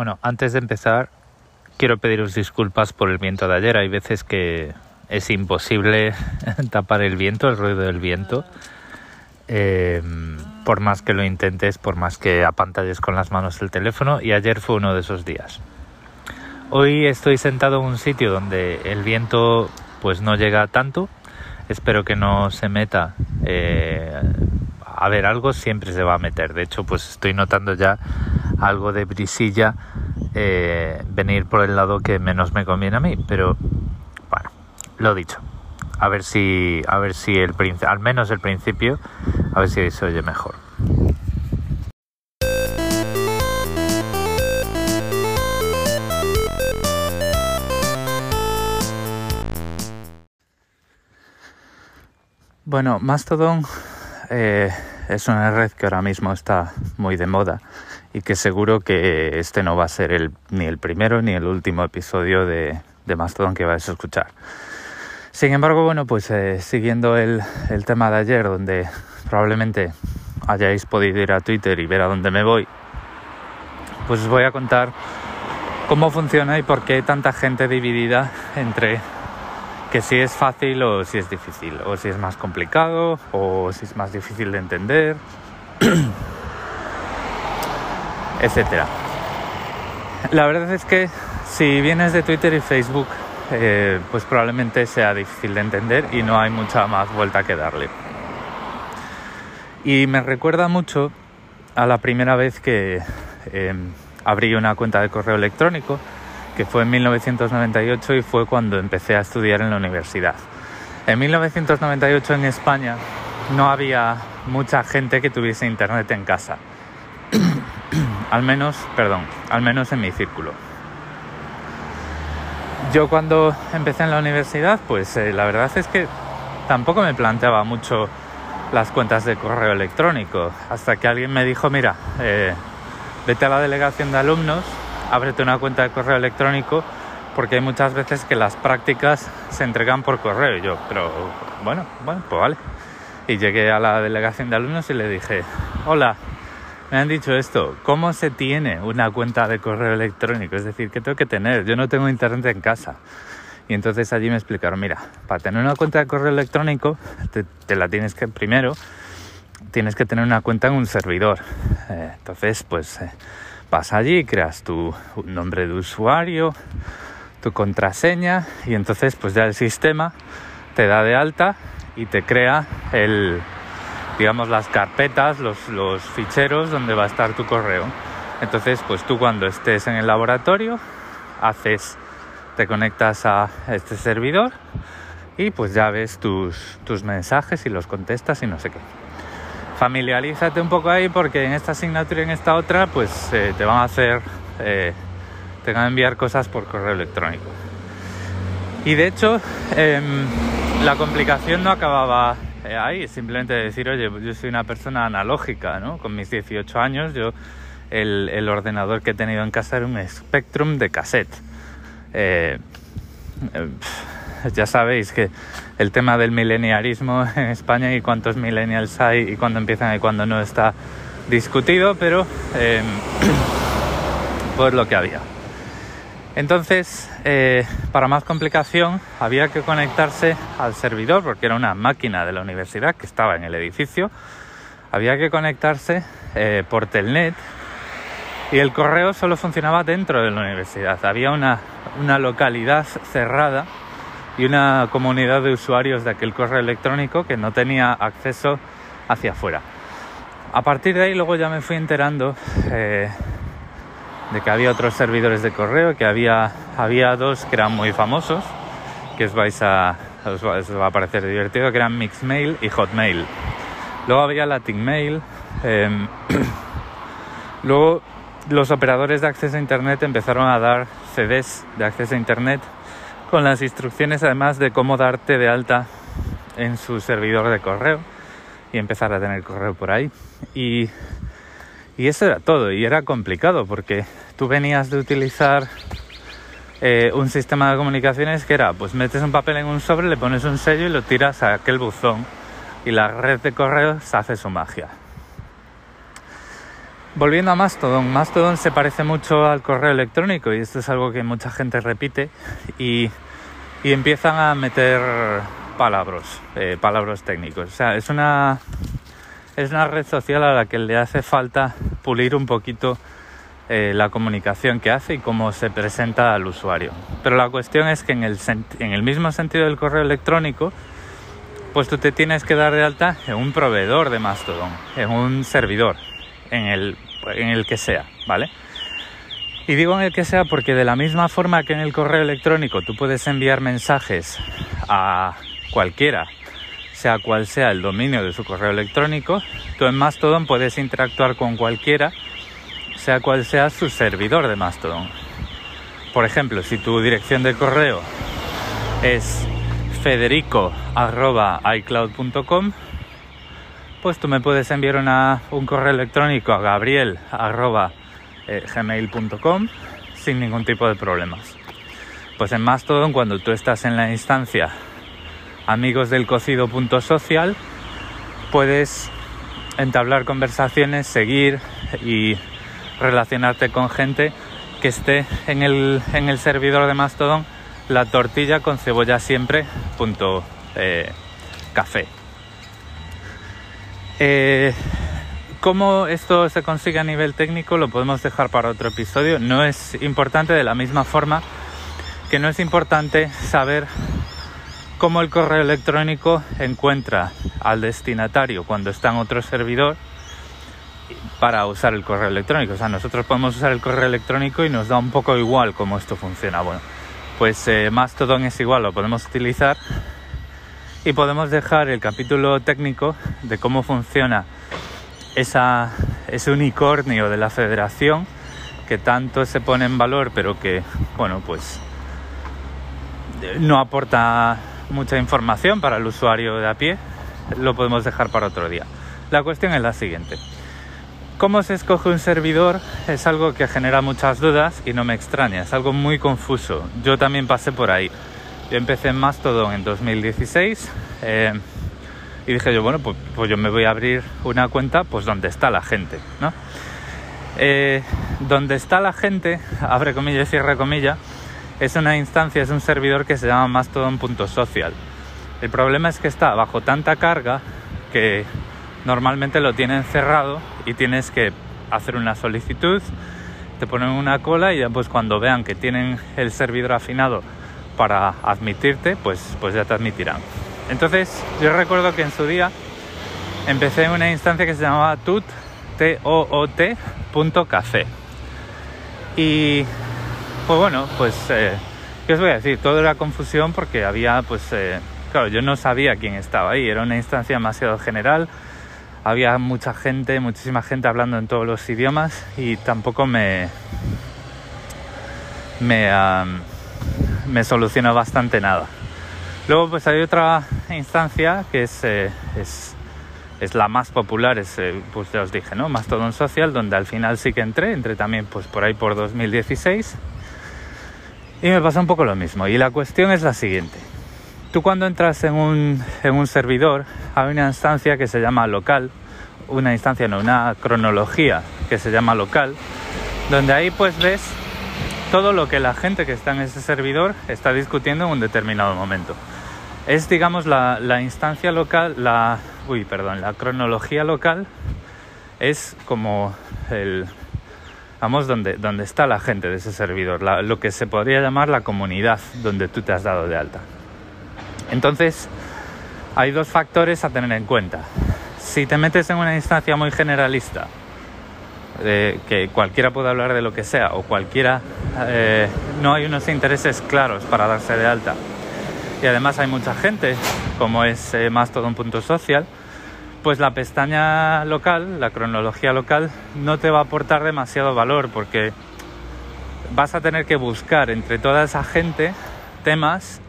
Bueno, antes de empezar, quiero pediros disculpas por el viento de ayer. Hay veces que es imposible tapar el viento, el ruido del viento. Eh, por más que lo intentes, por más que apantalles con las manos el teléfono, y ayer fue uno de esos días. Hoy estoy sentado en un sitio donde el viento pues no llega tanto. Espero que no se meta. Eh, a ver, algo siempre se va a meter. De hecho, pues estoy notando ya algo de brisilla eh, venir por el lado que menos me conviene a mí. Pero bueno, lo dicho. A ver si, a ver si el al menos el principio, a ver si se oye mejor. Bueno, Mastodon eh, es una red que ahora mismo está muy de moda y que seguro que este no va a ser ni el primero ni el último episodio de, Mastodon que vais a escuchar. Sin embargo, bueno, pues eh, siguiendo el, el, tema de ayer, donde probablemente hayáis podido ir a Twitter y ver a dónde me voy, pues os voy a contar cómo funciona y por qué hay tanta gente dividida entre que si es fácil o si es difícil, o si es más complicado o si es más difícil de entender, etcétera. La verdad es que si vienes de Twitter y Facebook, eh, pues probablemente sea difícil de entender y no hay mucha más vuelta que darle. Y me recuerda mucho a la primera vez que eh, abrí una cuenta de correo electrónico que fue en 1998 y fue cuando empecé a estudiar en la universidad. En 1998 en España no había mucha gente que tuviese internet en casa. Al menos, perdón, al menos en mi círculo. Yo cuando empecé en la universidad, pues eh, la verdad es que tampoco me planteaba mucho las cuentas de correo electrónico, hasta que alguien me dijo, mira, eh, vete a la delegación de alumnos ábrete una cuenta de correo electrónico porque hay muchas veces que las prácticas se entregan por correo. Y yo, pero bueno, bueno, pues vale. Y llegué a la delegación de alumnos y le dije, hola, me han dicho esto, ¿cómo se tiene una cuenta de correo electrónico? Es decir, ¿qué tengo que tener? Yo no tengo internet en casa. Y entonces allí me explicaron, mira, para tener una cuenta de correo electrónico, te, la tienes que, primero, tienes que tener una cuenta en un servidor. Eh, entonces, pues... Eh, vas allí, creas tu nombre de usuario, tu contraseña y entonces pues ya el sistema te da de alta y te crea el digamos las carpetas, los, los ficheros donde va a estar tu correo. Entonces pues tú cuando estés en el laboratorio haces te conectas a este servidor y pues ya ves tus, tus mensajes y los contestas y no sé qué familiarízate un poco ahí porque en esta asignatura y en esta otra pues eh, te van a hacer, eh, te van a enviar cosas por correo electrónico. Y de hecho em, la complicación no acababa eh, ahí, simplemente decir, oye, yo soy una persona analógica, ¿no? Con mis 18 años yo el, el ordenador que he tenido en casa era un Spectrum de cassette ya sabéis que el tema del mileniarismo en España y cuántos millennials hay y cuándo empiezan y cuándo no está discutido, pero eh, pues lo que había. Entonces, eh, para más complicación, había que conectarse al servidor, porque era una máquina de la universidad que estaba en el edificio. Había que conectarse eh, por Telnet y el correo solo funcionaba dentro de la universidad. Había una, una localidad cerrada y una comunidad de usuarios de aquel correo electrónico que no tenía acceso hacia afuera. A partir de ahí luego ya me fui enterando eh, de que había otros servidores de correo, que había, había dos que eran muy famosos, que os vais a, va, a parecer divertido, que eran Mixmail y Hotmail. Luego había Latinmail. Eh, luego los operadores de acceso a Internet empezaron a dar CDs de acceso a Internet con las instrucciones además de cómo darte de alta en su servidor de correo y empezar a tener correo por ahí. Y, y eso era todo, y era complicado porque tú venías de utilizar eh, un sistema de comunicaciones que era, pues metes un papel en un sobre, le pones un sello y lo tiras a aquel buzón y la red de correos hace su magia. Volviendo a Mastodon, Mastodon se parece mucho al correo electrónico y esto es algo que mucha gente repite y, empiezan a meter palabras, eh, palabras técnicos. O sea, es una, es una red social a la que le hace falta pulir un poquito eh, la comunicación que hace y cómo se presenta al usuario. Pero la cuestión es que en el, mismo sentido del correo electrónico, pues tú te tienes que dar de alta en un proveedor de Mastodon, en un servidor en el, en el que sea, ¿vale? Y digo en el que sea porque de la misma forma que en el correo electrónico tú puedes enviar mensajes a cualquiera, sea cual sea el dominio de su correo electrónico, tú en Mastodon puedes interactuar con cualquiera, sea cual sea su servidor de Mastodon. Por ejemplo, si tu dirección de correo es federico.icloud.com, pues tú me puedes enviar un correo electrónico a gabriel.gmail.com eh, sin ningún tipo de problemas. Pues en Mastodon, cuando tú estás en la instancia amigos del cocido.social, puedes entablar conversaciones, seguir y relacionarte con gente que esté en el, en el servidor de Mastodon la tortilla con cebolla siempre punto eh, café eh, ¿Cómo esto se consigue a nivel técnico? Lo podemos dejar para otro episodio. No es importante de la misma forma que no es importante saber cómo el correo electrónico encuentra al destinatario cuando está en otro servidor para usar el correo electrónico. O sea, nosotros podemos usar el correo electrónico y nos da un poco igual cómo esto funciona. Bueno, pues eh, Mastodon es igual, lo podemos utilizar y podemos dejar el capítulo técnico de cómo funciona esa, ese unicornio de la federación que tanto se pone en valor pero que bueno pues no aporta mucha información para el usuario de a pie lo podemos dejar para otro día. La cuestión es la siguiente. Cómo se escoge un servidor es algo que genera muchas dudas y no me extraña es algo muy confuso. Yo también pasé por ahí. Yo empecé en Mastodon en 2016 eh, y dije yo, bueno, pues, pues, yo me voy a abrir una cuenta pues donde está la gente, ¿no? Eh, donde está la gente, abre comillas y cierra comillas, es una instancia, es un servidor que se llama Mastodon.social. El problema es que está bajo tanta carga que normalmente lo tienen cerrado y tienes que hacer una solicitud, te ponen una cola y ya pues cuando vean que tienen el servidor afinado para admitirte, pues, pues ya te admitirán. Entonces, yo recuerdo que en su día empecé en una instancia que se llamaba tut, t o o -T café. Y pues bueno, pues eh, ¿qué os voy a decir? Todo era confusión porque había pues eh, claro, yo no sabía quién estaba ahí, era una instancia demasiado general. Había mucha gente, muchísima gente hablando en todos los idiomas y tampoco me me me solucionó bastante nada. Luego pues hay otra instancia que es, eh, es, es, la más popular, es, eh, pues ya os dije, ¿no? Mastodon Social, donde al final sí que entré, entré también pues por ahí por 2016 y me pasa un poco lo mismo. Y la cuestión es la siguiente. Tú cuando entras en un, en un servidor hay una instancia que se llama local, una instancia, no, una cronología que se llama local, donde ahí pues ves todo lo que la gente que está en ese servidor está discutiendo en un determinado momento. Es, digamos, la, instancia local, la, uy, perdón, la cronología local es como el, vamos, donde, donde está la gente de ese servidor, lo que se podría llamar la comunidad donde tú te has dado de alta. Entonces, hay dos factores a tener en cuenta. Si te metes en una instancia muy generalista, que cualquiera puede hablar de lo que sea o cualquiera eh, no hay unos intereses claros para darse de alta y además hay mucha gente como es eh, más todo un punto social pues la pestaña local la cronología local no te va a aportar demasiado valor porque vas a tener que buscar entre toda esa gente temas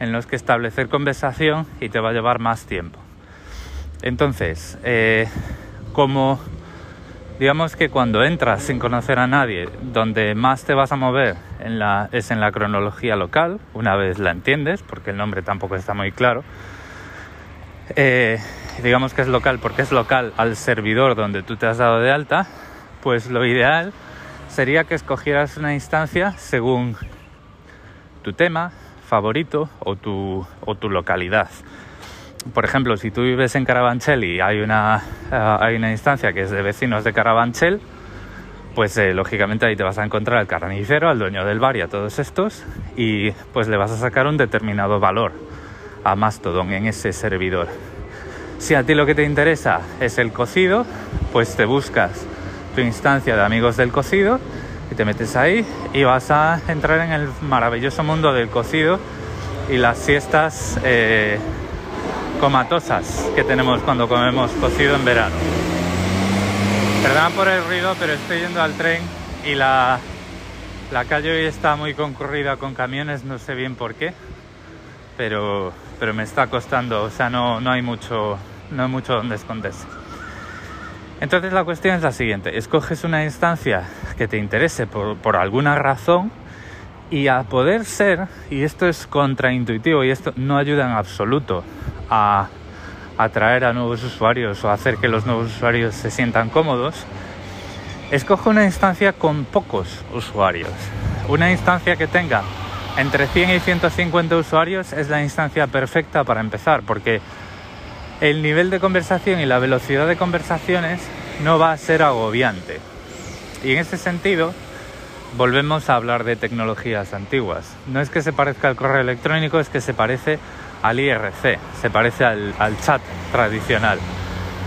en los que establecer conversación y te va a llevar más tiempo entonces eh, como Digamos que cuando entras sin conocer a nadie, donde más te vas a mover es en la cronología local, una vez la entiendes, porque el nombre tampoco está muy claro. Eh, digamos que es local porque es local al servidor donde tú te has dado de alta, pues lo ideal sería que escogieras una instancia según tu tema favorito o tu, o tu localidad. Por ejemplo, si tú vives en Carabanchel y hay una, eh, hay una instancia que es de vecinos de Carabanchel, pues eh, lógicamente ahí te vas a encontrar al carnicero, al dueño del bar y a todos estos y pues le vas a sacar un determinado valor a Mastodon en ese servidor. Si a ti lo que te interesa es el cocido, pues te buscas tu instancia de amigos del cocido y te metes ahí y vas a entrar en el maravilloso mundo del cocido y las siestas eh, comatosas que tenemos cuando comemos cocido en verano. Perdón por el ruido, pero estoy yendo al tren y la, la calle hoy está muy concurrida con camiones, no sé bien por qué, pero, pero me está costando, o sea, no, no, hay mucho, no hay mucho donde esconderse. Entonces la cuestión es la siguiente, escoges una instancia que te interese por, por alguna razón y a poder ser, y esto es contraintuitivo y esto no ayuda en absoluto a atraer a nuevos usuarios o hacer que los nuevos usuarios se sientan cómodos, escoge una instancia con pocos usuarios. Una instancia que tenga entre 100 y 150 usuarios es la instancia perfecta para empezar, porque el nivel de conversación y la velocidad de conversaciones no va a ser agobiante. Y en ese sentido, volvemos a hablar de tecnologías antiguas. No es que se parezca al correo electrónico, es que se parece al IRC, se parece al, chat tradicional.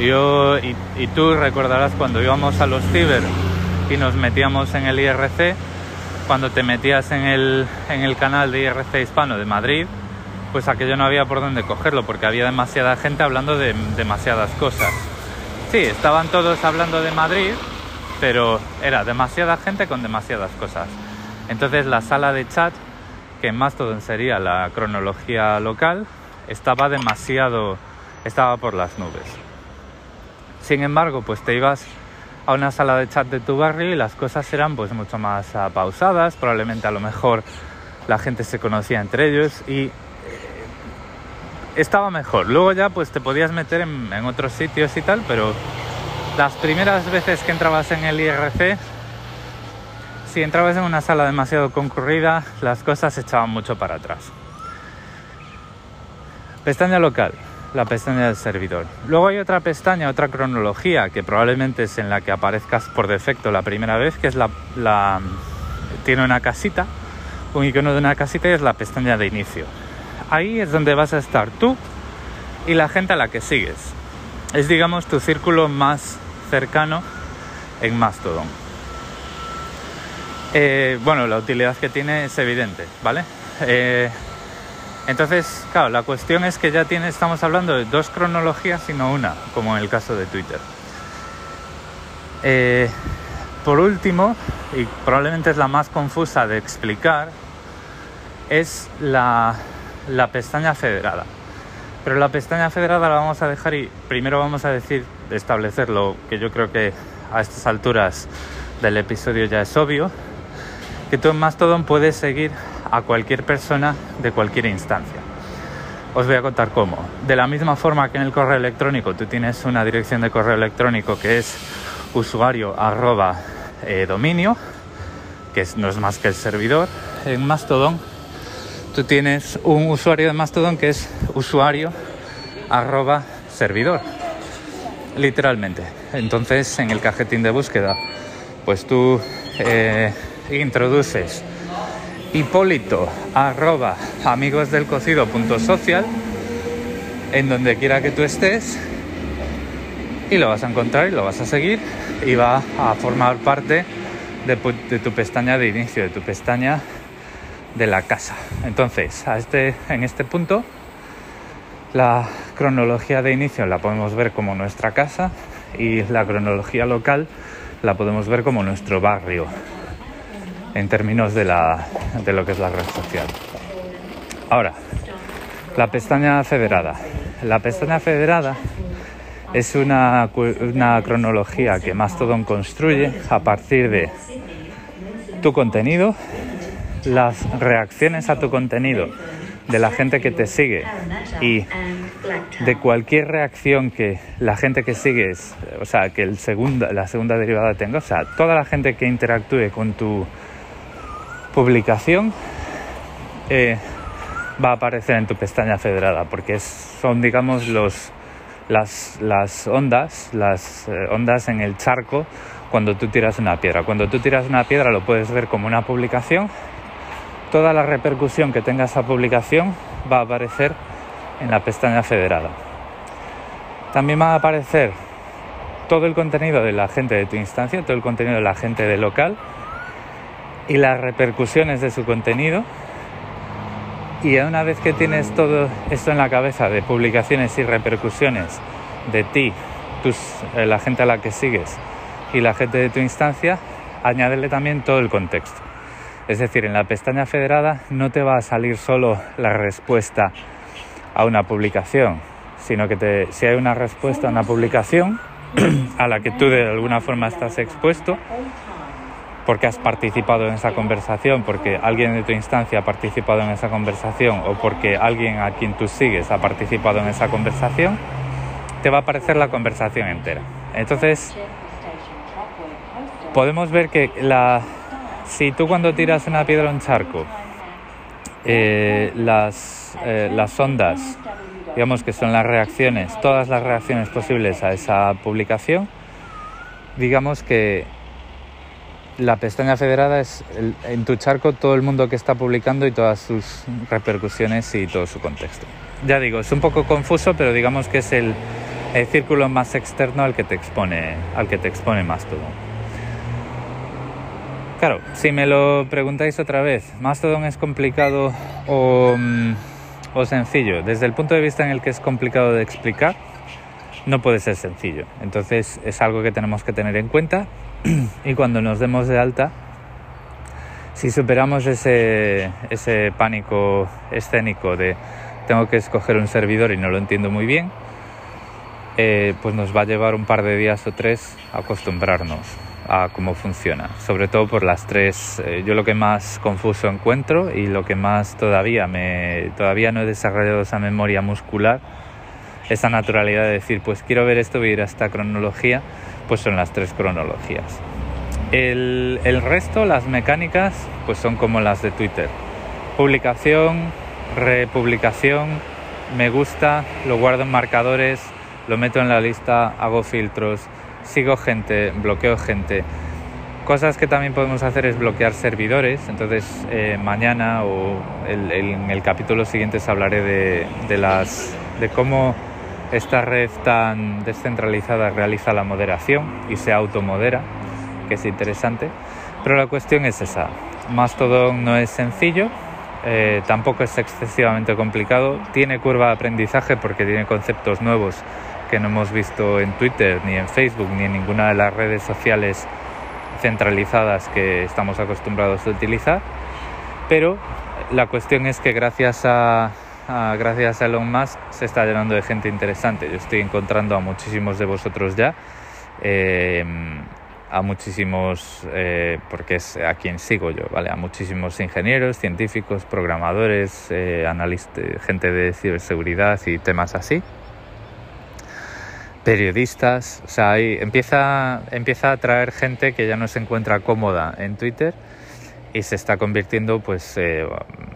Yo y, tú recordarás cuando íbamos a los ciber y nos metíamos en el IRC, cuando te metías en el, en el canal de IRC hispano de Madrid, pues aquello no había por dónde cogerlo porque había demasiada gente hablando de demasiadas cosas. Sí, estaban todos hablando de Madrid, pero era demasiada gente con demasiadas cosas. Entonces la sala de chat que en Mastodon sería la cronología local, estaba demasiado, estaba por las nubes. Sin embargo, pues te ibas a una sala de chat de tu barrio y las cosas eran pues mucho más pausadas, probablemente a lo mejor la gente se conocía entre ellos y estaba mejor. Luego ya pues te podías meter en, otros sitios y tal, pero las primeras veces que entrabas en el IRC si entrabas en una sala demasiado concurrida, las cosas se echaban mucho para atrás. Pestaña local, la pestaña del servidor. Luego hay otra pestaña, otra cronología, que probablemente es en la que aparezcas por defecto la primera vez, que es la, la tiene una casita, un icono de una casita y es la pestaña de inicio. Ahí es donde vas a estar tú y la gente a la que sigues. Es digamos tu círculo más cercano en Mastodon. Eh, bueno, la utilidad que tiene es evidente, ¿vale? Eh, entonces, claro, la cuestión es que ya tiene, estamos hablando de dos cronologías y no una, como en el caso de Twitter. Eh, por último, y probablemente es la más confusa de explicar, es la, la pestaña federada. Pero la pestaña federada la vamos a dejar y primero vamos a decir, establecerlo, que yo creo que a estas alturas del episodio ya es obvio, que tú en Mastodon puedes seguir a cualquier persona de cualquier instancia. Os voy a contar cómo. De la misma forma que en el correo electrónico tú tienes una dirección de correo electrónico que es usuario arroba eh, dominio, que no es más que el servidor, en Mastodon tú tienes un usuario de Mastodon que es usuario arroba servidor, literalmente. Entonces en el cajetín de búsqueda, pues tú... Eh, introduces hipólito arroba social en donde quiera que tú estés y lo vas a encontrar y lo vas a seguir y va a formar parte de, tu pestaña de inicio, de tu pestaña de la casa. Entonces, a este, en este punto, la cronología de inicio la podemos ver como nuestra casa y la cronología local la podemos ver como nuestro barrio en términos de, la, de lo que es la red social. Ahora, la pestaña federada. La pestaña federada es una, una cronología que Mastodon construye a partir de tu contenido, las reacciones a tu contenido de la gente que te sigue y de cualquier reacción que la gente que sigues, o sea, que el segunda, la segunda derivada tenga, o sea, toda la gente que interactúe con tu publicación eh, va a aparecer en tu pestaña federada, porque son, digamos, los, las, las ondas, las eh, ondas en el charco cuando tú tiras una piedra. Cuando tú tiras una piedra lo puedes ver como una publicación toda la repercusión que tenga esa publicación va a aparecer en la pestaña federada. También va a aparecer todo el contenido de la gente de tu instancia, todo el contenido de la gente de local y las repercusiones de su contenido. Y una vez que tienes todo esto en la cabeza de publicaciones y repercusiones de ti, eh, la gente a la que sigues y la gente de tu instancia, añádele también todo el contexto. Es decir, en la pestaña federada no te va a salir solo la respuesta a una publicación, sino que si hay una respuesta a una publicación a la que tú de alguna forma estás expuesto, porque has participado en esa conversación, porque alguien de tu instancia ha participado en esa conversación o porque alguien a quien tú sigues ha participado en esa conversación, te va a aparecer la conversación entera. Entonces, podemos ver que la, si tú cuando tiras una piedra a un charco, eh, las, eh, las ondas, digamos que son las reacciones, todas las reacciones posibles a esa publicación, digamos que la pestaña federada es en tu charco todo el mundo que está publicando y todas sus repercusiones y todo su contexto. Ya digo, es un poco confuso, pero digamos que es el, el círculo más externo al que te expone, al que te expone más todo. Claro, si me lo preguntáis otra vez, ¿Mastodon es complicado mm, o, sencillo? Desde el punto de vista en el que es complicado de explicar, no puede ser sencillo. Entonces es algo que tenemos que tener en cuenta y cuando nos demos de alta, si superamos ese, ese pánico escénico de tengo que escoger un servidor y no lo entiendo muy bien, eh, pues nos va a llevar un par de días o tres acostumbrarnos a cómo funciona, sobre todo por las tres, eh, yo lo que más confuso encuentro y lo que más todavía me todavía no he desarrollado esa memoria muscular, esa naturalidad de decir, pues quiero ver esto, voy a ir a esta cronología, pues son las tres cronologías. El, el resto, las mecánicas, pues son como las de Twitter. Publicación, republicación, me gusta, lo guardo en marcadores, lo meto en la lista, hago filtros, sigo gente, bloqueo gente. Cosas que también podemos hacer es bloquear servidores. Entonces, eh, mañana o en el capítulo siguiente os hablaré de, de, las, de cómo esta red tan descentralizada realiza la moderación y se automodera, que es interesante. Pero la cuestión es esa. Mastodon no es sencillo, eh, tampoco es excesivamente complicado, tiene curva de aprendizaje porque tiene conceptos nuevos que no hemos visto en Twitter, ni en Facebook, ni en ninguna de las redes sociales centralizadas que estamos acostumbrados a utilizar. Pero la cuestión es que gracias a, gracias a Elon Musk se está llenando de gente interesante. Yo estoy encontrando a muchísimos de vosotros ya. Eh, a muchísimos, eh, porque es a quien sigo yo, ¿vale? A muchísimos ingenieros, científicos, programadores, eh, analistas, gente de ciberseguridad y temas así periodistas, o sea, ahí empieza, empieza a traer gente que ya no se encuentra cómoda en Twitter y se está convirtiendo pues eh,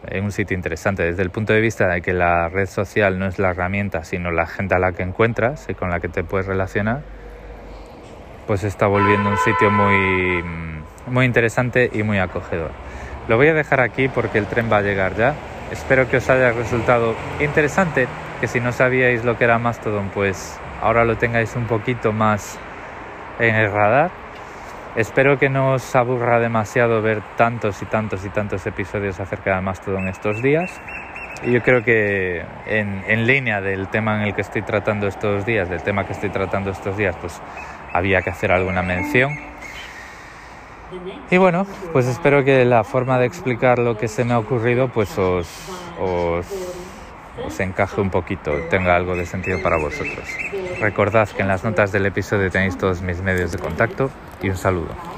en un sitio interesante. Desde el punto de vista de que la red social no es la herramienta sino la gente a la que encuentras y con la que te puedes relacionar pues está volviendo un sitio muy muy interesante y muy acogedor. Lo voy a dejar aquí porque el tren va a llegar ya. Espero que os haya resultado interesante que si no sabíais lo que era Mastodon pues ahora lo tengáis un poquito más en el radar. Espero que no os aburra demasiado ver tantos y tantos y tantos episodios acerca de Mastodon estos días. Y yo creo que en, en, línea del tema en el que estoy tratando estos días, del tema que estoy tratando estos días, pues había que hacer alguna mención. Y bueno, pues espero que la forma de explicar lo que se me ha ocurrido pues os, os os encaje un poquito, tenga algo de sentido para vosotros. Recordad que en las notas del episodio tenéis todos mis medios de contacto y un saludo.